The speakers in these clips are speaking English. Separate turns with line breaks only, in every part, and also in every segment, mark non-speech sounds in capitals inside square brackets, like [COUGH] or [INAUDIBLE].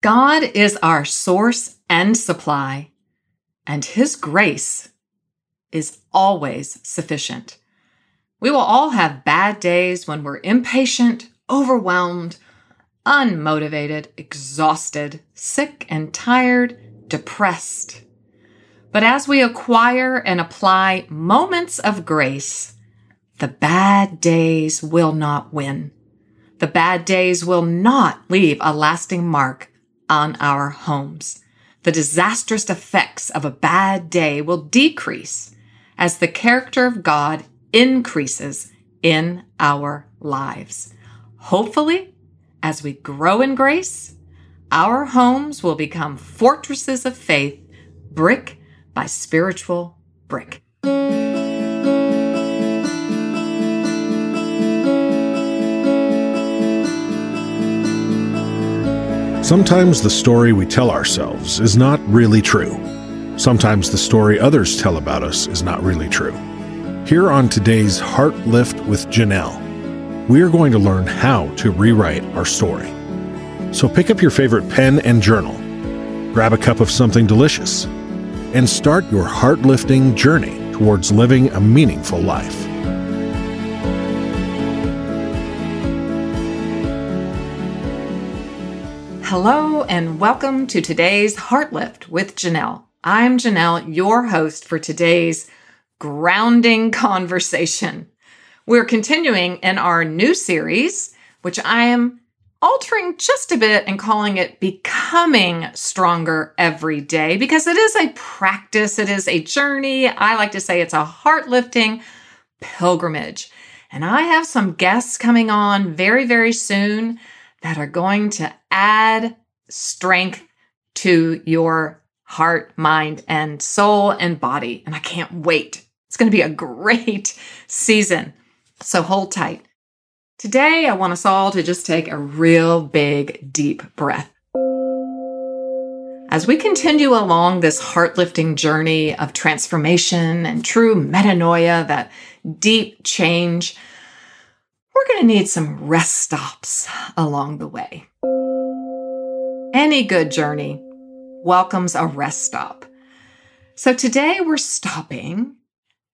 God is our source and supply, and His grace is always sufficient. We will all have bad days when we're impatient, overwhelmed, unmotivated, exhausted, sick and tired, depressed. But as we acquire and apply moments of grace, the bad days will not win. The bad days will not leave a lasting mark on our homes. The disastrous effects of a bad day will decrease as the character of God increases in our lives. Hopefully, as we grow in grace, our homes will become fortresses of faith, brick by spiritual brick.
Sometimes the story we tell ourselves is not really true. Sometimes the story others tell about us is not really true. Here on today's Heart Lift with Janell, we are going to learn how to rewrite our story. So pick up your favorite pen and journal, grab a cup of something delicious, and start your heart lifting journey towards living a meaningful life.
Hello, and welcome to today's Heartlift with Janell. I'm Janell, your host for today's grounding [LAUGHS] conversation. We're continuing in our new series, which I am altering just a bit and calling it Becoming Stronger Every Day because it is a practice, it is a journey. I like to say it's a heart lifting pilgrimage. And I have some guests coming on very, very soon that are going to add strength to your heart, mind, and soul and body. And I can't wait. It's going to be a great [LAUGHS] season. So hold tight. Today, I want us all to just take a real big, deep breath. As we continue along this heart lifting journey of transformation and true metanoia, that deep change, we're going to need some rest stops along the way. Any good journey welcomes a rest stop. So today we're stopping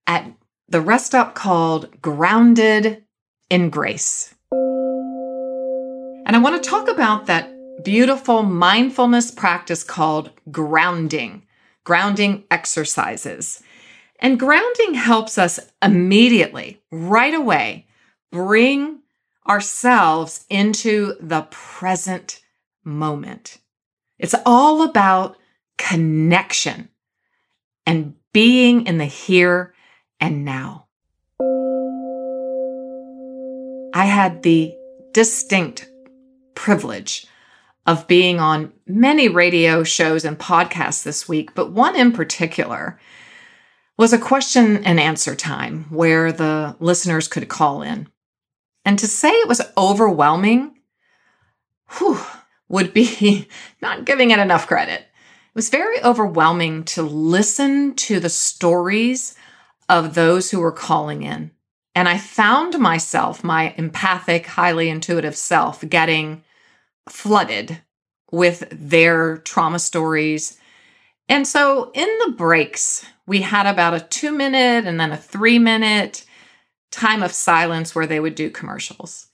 at the rest stop called Grounded in Grace. And I want to talk about that beautiful mindfulness practice called grounding, grounding exercises. And grounding helps us immediately, right away, bring ourselves into the present moment. It's all about connection and being in the here and now. I had the distinct privilege of being on many radio shows and podcasts this week, but one in particular was a question and answer time where the listeners could call in. And to say it was overwhelming whew, would be [LAUGHS] not giving it enough credit. It was very overwhelming to listen to the stories of those who were calling in. And I found myself, my empathic, highly intuitive self, getting flooded with their trauma stories. And so in the breaks, we had about a two minute and then a three minute time of silence where they would do commercials.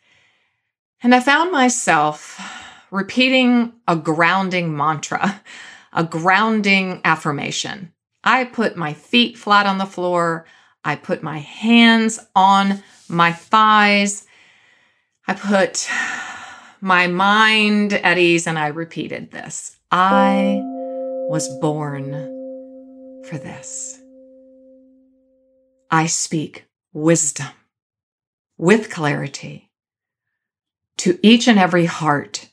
And I found myself repeating a grounding mantra, a grounding affirmation. I put my feet flat on the floor. I put my hands on my thighs. I put my mind at ease and I repeated this. I was born for this. I speak wisdom with clarity to each and every heart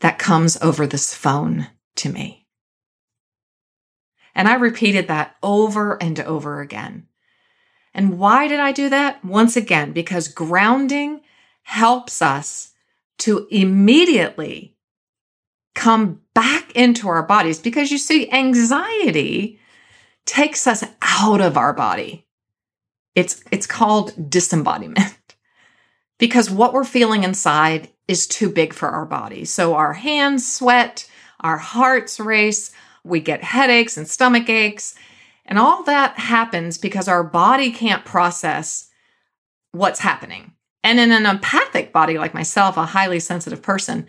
that comes over this phone to me. And I repeated that over and over again. And why did I do that? Once again, because grounding helps us to immediately come back into our bodies because you see, anxiety takes us out of our body. It's, it's called disembodiment because what we're feeling inside is too big for our body. So our hands sweat, our hearts race, we get headaches and stomach aches. And all that happens because our body can't process what's happening. And in an empathic body like myself, a highly sensitive person,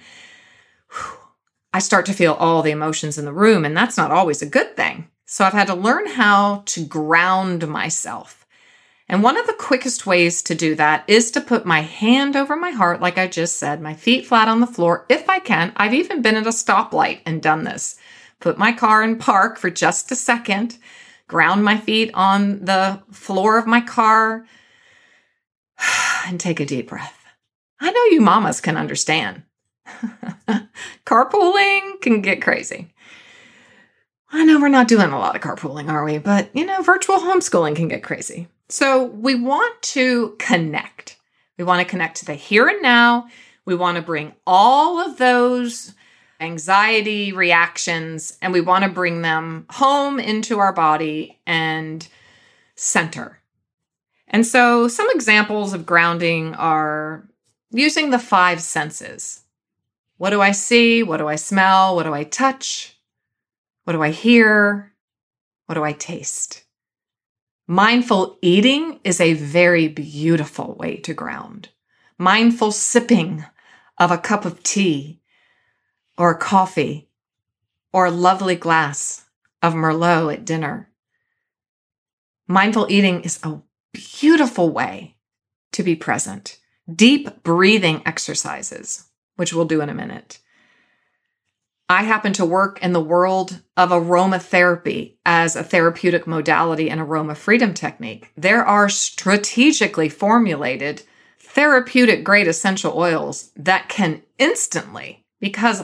I start to feel all the emotions in the room, and that's not always a good thing. So I've had to learn how to ground myself. And one of the quickest ways to do that is to put my hand over my heart, like I just said, my feet flat on the floor, if I can. I've even been at a stoplight and done this. Put my car in park for just a second, ground my feet on the floor of my car, [SIGHS] and take a deep breath. I know you mamas can understand. [LAUGHS] carpooling can get crazy. I know we're not doing a lot of carpooling, are we? But, you know, virtual homeschooling can get crazy. So we want to connect. We want to connect to the here and now. We want to bring all of those anxiety reactions and we want to bring them home into our body and center. And so, some examples of grounding are using the five senses. What do I see? What do I smell? What do I touch? What do I hear? What do I taste? Mindful eating is a very beautiful way to ground. Mindful sipping of a cup of tea or coffee or a lovely glass of Merlot at dinner. Mindful eating is a beautiful way to be present. Deep breathing exercises, which we'll do in a minute. I happen to work in the world of aromatherapy as a therapeutic modality and aroma freedom technique. There are strategically formulated therapeutic grade essential oils that can instantly, because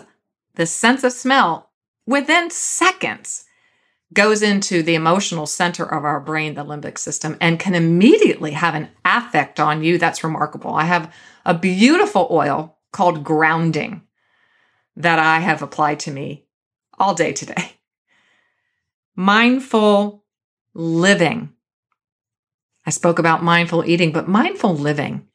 the sense of smell within seconds goes into the emotional center of our brain, the limbic system, and can immediately have an affect on you that's remarkable. I have a beautiful oil called grounding that I have applied to me all day today. Mindful living. I spoke about mindful eating, but mindful living,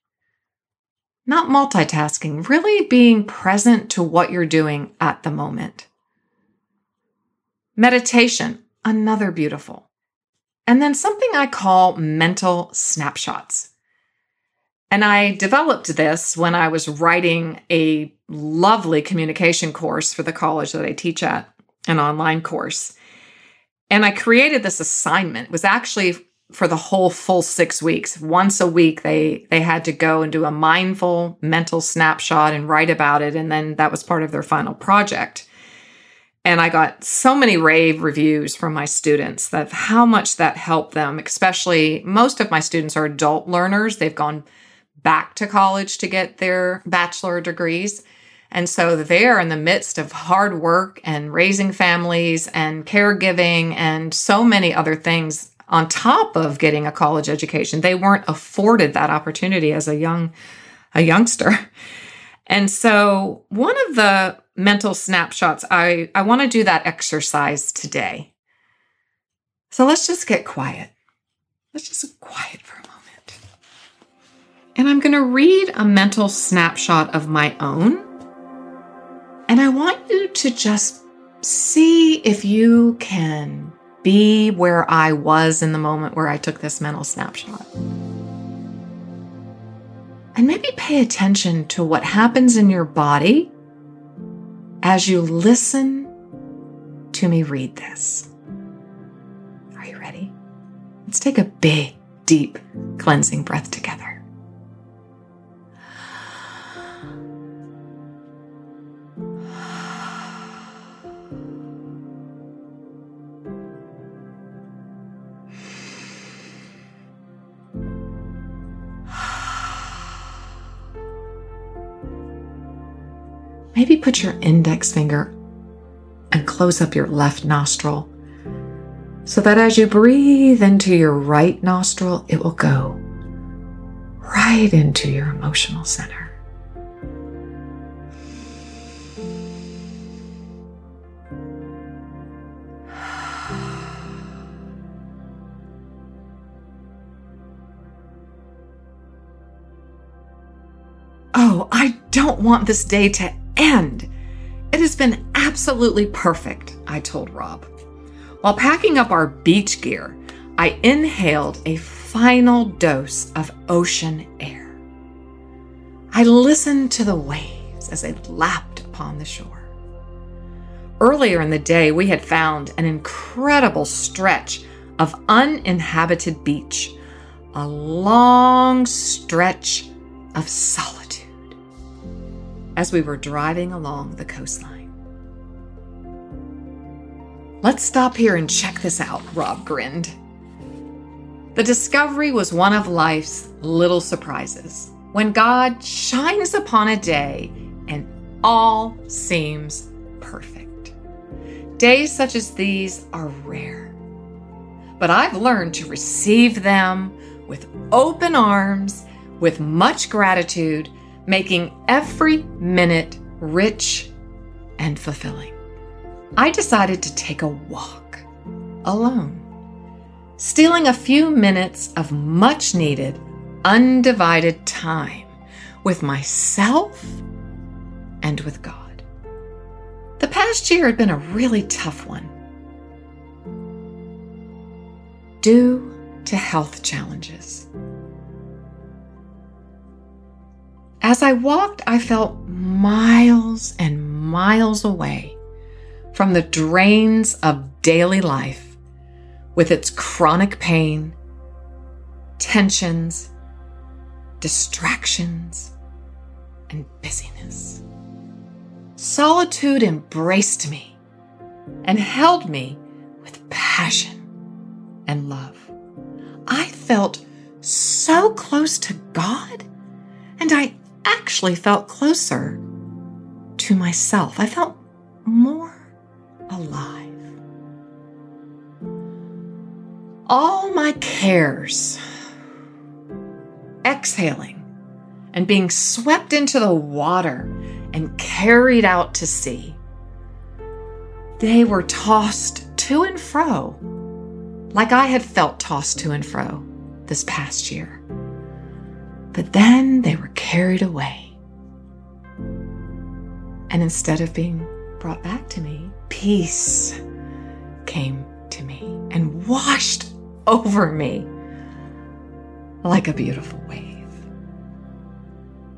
not multitasking, really being present to what you're doing at the moment. Meditation, another beautiful. And then something I call mental snapshots. And I developed this when I was writing a lovely communication course for the college that I teach at, an online course. And I created this assignment. It was actually for the whole full 6 weeks. Once a week they they had to go and do a mindful mental snapshot and write about it and then that was part of their final project. And I got so many rave reviews from my students that how much that helped them, especially most of my students are adult learners. They've gone back to college to get their bachelor degrees. And so they're in the midst of hard work and raising families and caregiving and so many other things on top of getting a college education. They weren't afforded that opportunity as a young a youngster. [LAUGHS] And so one of the mental snapshots I I want to do that exercise today. So let's just get quiet. Let's just quiet for a. And I'm going to read a mental snapshot of my own. And I want you to just see if you can be where I was in the moment where I took this mental snapshot. And maybe pay attention to what happens in your body as you listen to me read this. Are you ready? Let's take a big, deep, cleansing breath together. Put your index finger and close up your left nostril so that as you breathe into your right nostril, it will go right into your emotional center. [SIGHS] Oh, I don't want this day to end. It has been absolutely perfect, I told Rob. While packing up our beach gear, I inhaled a final dose of ocean air. I listened to the waves as they lapped upon the shore. Earlier in the day, we had found an incredible stretch of uninhabited beach, a long stretch of solitude as we were driving along the coastline. Let's stop here and check this out, Rob grinned. The discovery was one of life's little surprises when God shines upon a day and all seems perfect. Days such as these are rare, but I've learned to receive them with open arms, with much gratitude, making every minute rich and fulfilling. I decided to take a walk alone stealing a few minutes of much needed, undivided time with myself and with God. The past year had been a really tough one. Due to health challenges. As I walked, I felt miles and miles away from the drains of daily life with its chronic pain, tensions, distractions, and busyness. Solitude embraced me and held me with passion and love. I felt so close to God, and I actually felt closer to myself. I felt more alive. all my cares, exhaling and being swept into the water and carried out to sea. They were tossed to and fro, like I had felt tossed to and fro this past year. But then they were carried away. And instead of being brought back to me, peace came to me and washed [LAUGHS] over me like a beautiful wave.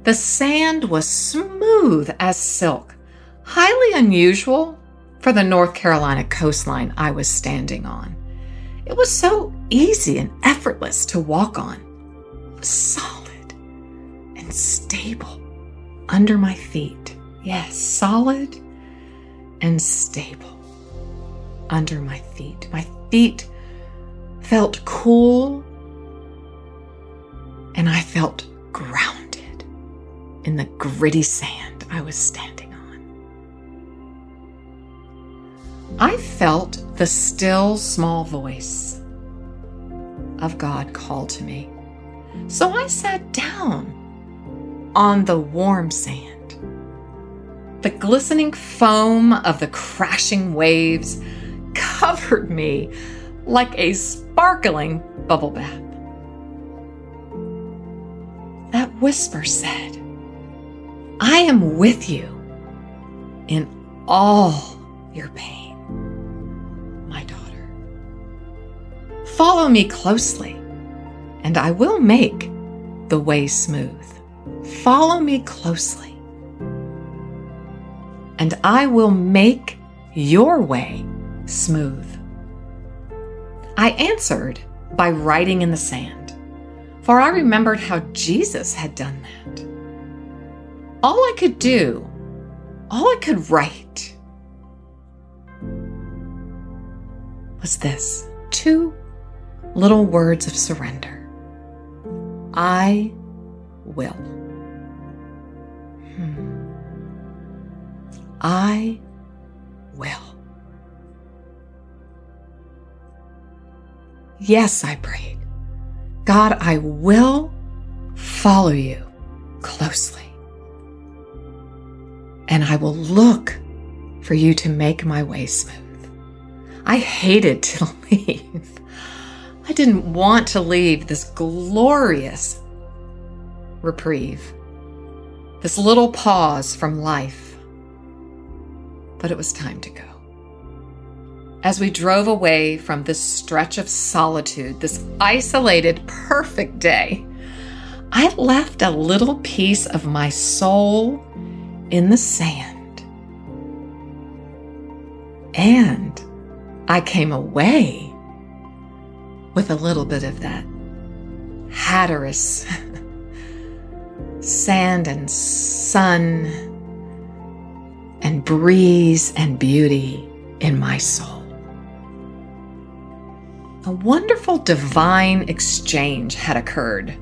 The sand was smooth as silk, highly unusual for the North Carolina coastline I was standing on. It was so easy and effortless to walk on, solid and stable under my feet. Yes, solid and stable under my feet. My feet felt cool, and I felt grounded in the gritty sand I was standing on. I felt the still small voice of God call to me. So I sat down on the warm sand. The glistening foam of the crashing waves covered me like a sparkling bubble bath. That whisper said, I am with you in all your pain, my daughter. Follow me closely, and I will make the way smooth. Follow me closely, and I will make your way smooth. I answered by writing in the sand, for I remembered how Jesus had done that. All I could do, all I could write, was this two little words of surrender I will. I will. Yes, I prayed. God, I will follow you closely. And I will look for you to make my way smooth. I hated to [LAUGHS] leave. I didn't want to leave this glorious reprieve. this little pause from life. But it was time to go. As we drove away from this stretch of solitude, this isolated, perfect day, I left a little piece of my soul in the sand. And I came away with a little bit of that Hatteras [LAUGHS] sand and sun breeze and beauty in my soul. A wonderful divine exchange had occurred.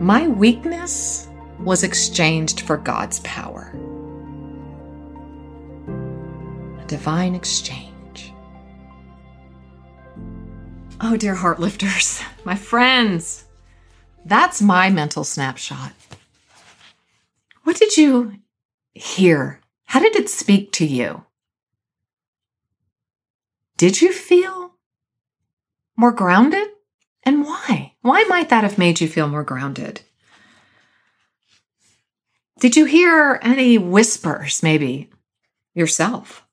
My weakness was exchanged for God's power. A divine exchange. Oh, dear heart lifters, [LAUGHS] my friends, that's my mental snapshot. What did you hear? How did it speak to you? Did you feel more grounded? And why? Why might that have made you feel more grounded? Did you hear any whispers, maybe yourself?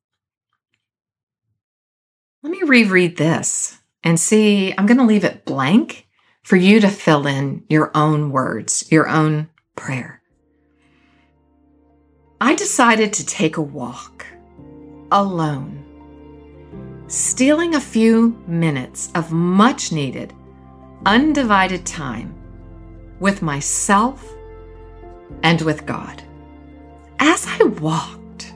Let me reread this and see. I'm going to leave it blank for you to fill in your own words, your own prayer. I decided to take a walk alone stealing a few minutes of much needed, undivided time with myself and with God. As I walked,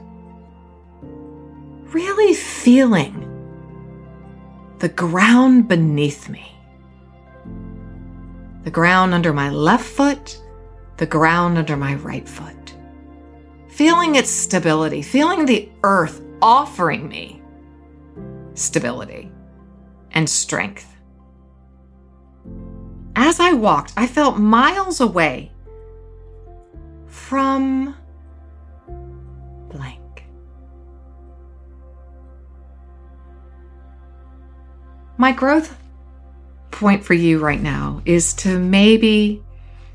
really feeling the ground beneath me, the ground under my left foot, the ground under my right foot, feeling its stability, feeling the earth offering me stability, and strength. As I walked, I felt miles away from blank. My growth point for you right now is to maybe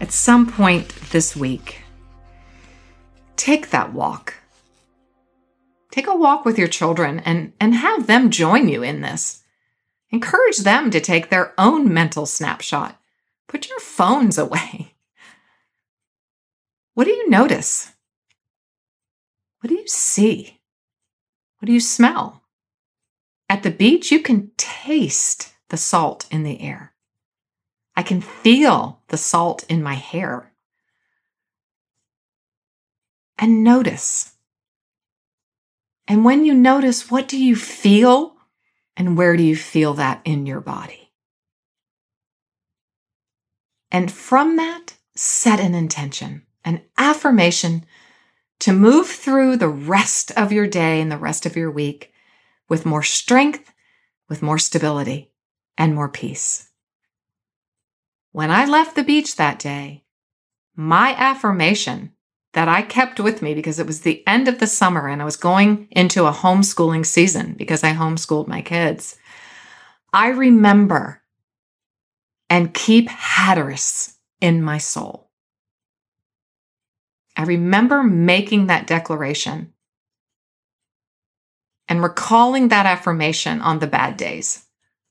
at some point this week take that walk Take a walk with your children and, and have them join you in this. Encourage them to take their own mental snapshot. Put your phones away. What do you notice? What do you see? What do you smell? At the beach, you can taste the salt in the air. I can feel the salt in my hair. And notice and when you notice, what do you feel and where do you feel that in your body? And from that, set an intention, an affirmation to move through the rest of your day and the rest of your week with more strength, with more stability, and more peace. When I left the beach that day, my affirmation that I kept with me because it was the end of the summer and I was going into a homeschooling season because I homeschooled my kids. I remember and keep Hatteras in my soul. I remember making that declaration and recalling that affirmation on the bad days,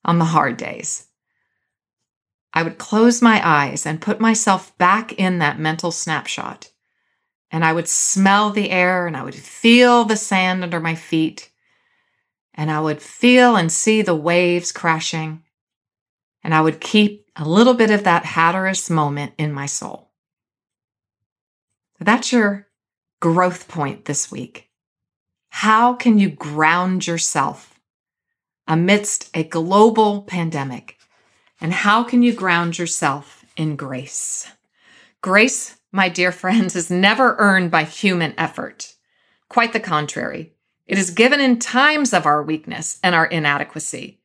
on the hard days. I would close my eyes and put myself back in that mental snapshot and I would smell the air and I would feel the sand under my feet and I would feel and see the waves crashing and I would keep a little bit of that Hatteras moment in my soul. That's your growth point this week. How can you ground yourself amidst a global pandemic? And how can you ground yourself in grace? Grace my dear friends, is never earned by human effort. Quite the contrary. It is given in times of our weakness and our inadequacy.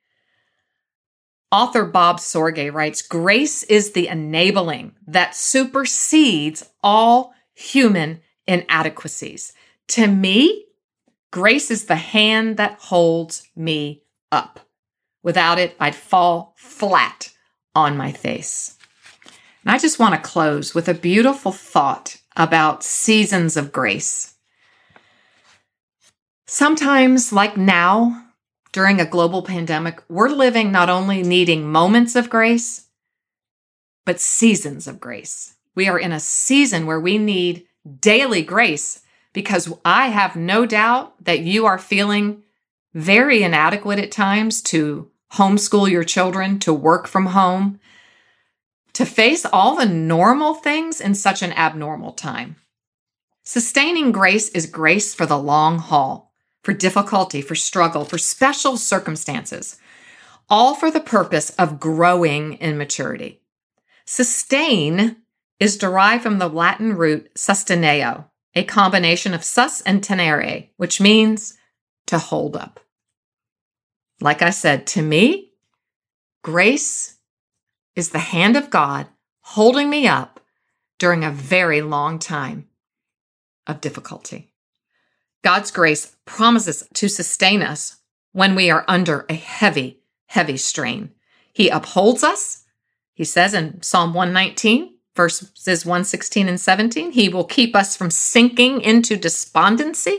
Author Bob Sorge writes Grace is the enabling that supersedes all human inadequacies. To me, grace is the hand that holds me up. Without it, I'd fall flat on my face. And I just want to close with a beautiful thought about seasons of grace. Sometimes, like now, during a global pandemic, we're living not only needing moments of grace, but seasons of grace. We are in a season where we need daily grace because I have no doubt that you are feeling very inadequate at times to homeschool your children, to work from home, to face all the normal things in such an abnormal time. Sustaining grace is grace for the long haul, for difficulty, for struggle, for special circumstances, all for the purpose of growing in maturity. Sustain is derived from the Latin root sustineo, a combination of sus and tenere, which means to hold up. Like I said, to me, grace is the hand of God holding me up during a very long time of difficulty. God's grace promises to sustain us when we are under a heavy, heavy strain. He upholds us. He says in Psalm 119, verses 116 and 17. He will keep us from sinking into despondency.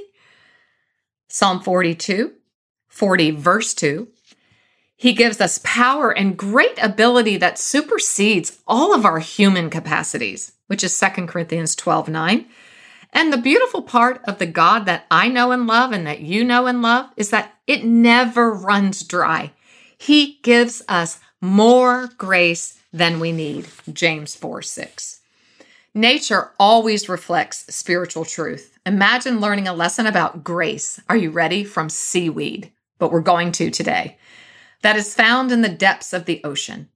Psalm 42, 40, verse 2. He gives us power and great ability that supersedes all of our human capacities, which is 2 Corinthians 12, 9. And the beautiful part of the God that I know and love and that you know and love is that it never runs dry. He gives us more grace than we need. James 4 6. Nature always reflects spiritual truth. Imagine learning a lesson about grace. Are you ready? From seaweed, but we're going to today. That is found in the depths of the ocean.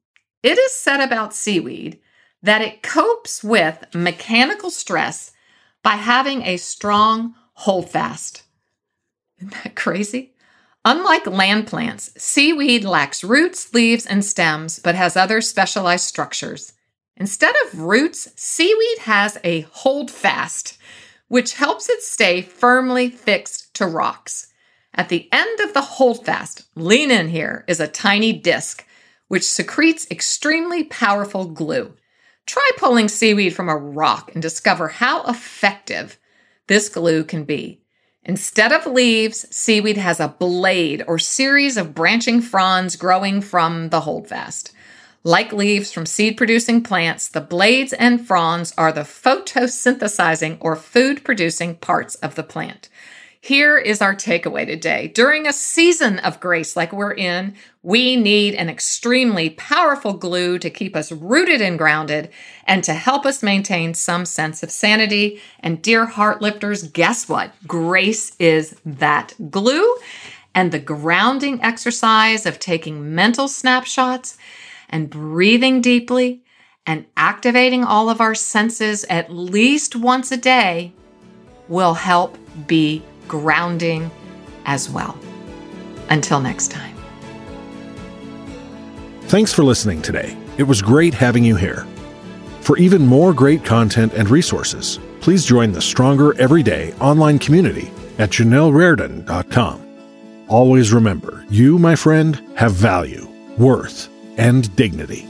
It is said about seaweed that it copes with mechanical stress by having a strong holdfast. Isn't that crazy? Unlike land plants, seaweed lacks roots, leaves, and stems, but has other specialized structures. Instead of roots, seaweed has a holdfast, which helps it stay firmly fixed to rocks. At the end of the holdfast, lean in here, is a tiny disc, which secretes extremely powerful glue. Try pulling seaweed from a rock and discover how effective this glue can be. Instead of leaves, seaweed has a blade or series of branching fronds growing from the holdfast. Like leaves from seed producing plants, the blades and fronds are the photosynthesizing or food producing parts of the plant. Here is our takeaway today. During a season of grace like we're in, we need an extremely powerful glue to keep us rooted and grounded and to help us maintain some sense of sanity. And dear heart lifters, guess what? Grace is that glue and the grounding exercise of taking mental snapshots and breathing deeply and activating all of our senses at least once a day will help be grounding as well. Until next time.
Thanks for listening today. It was great having you here. For even more great content and resources, please join the Stronger Everyday online community at JanellRardon.com. Always remember, you, my friend, have value, worth, and dignity.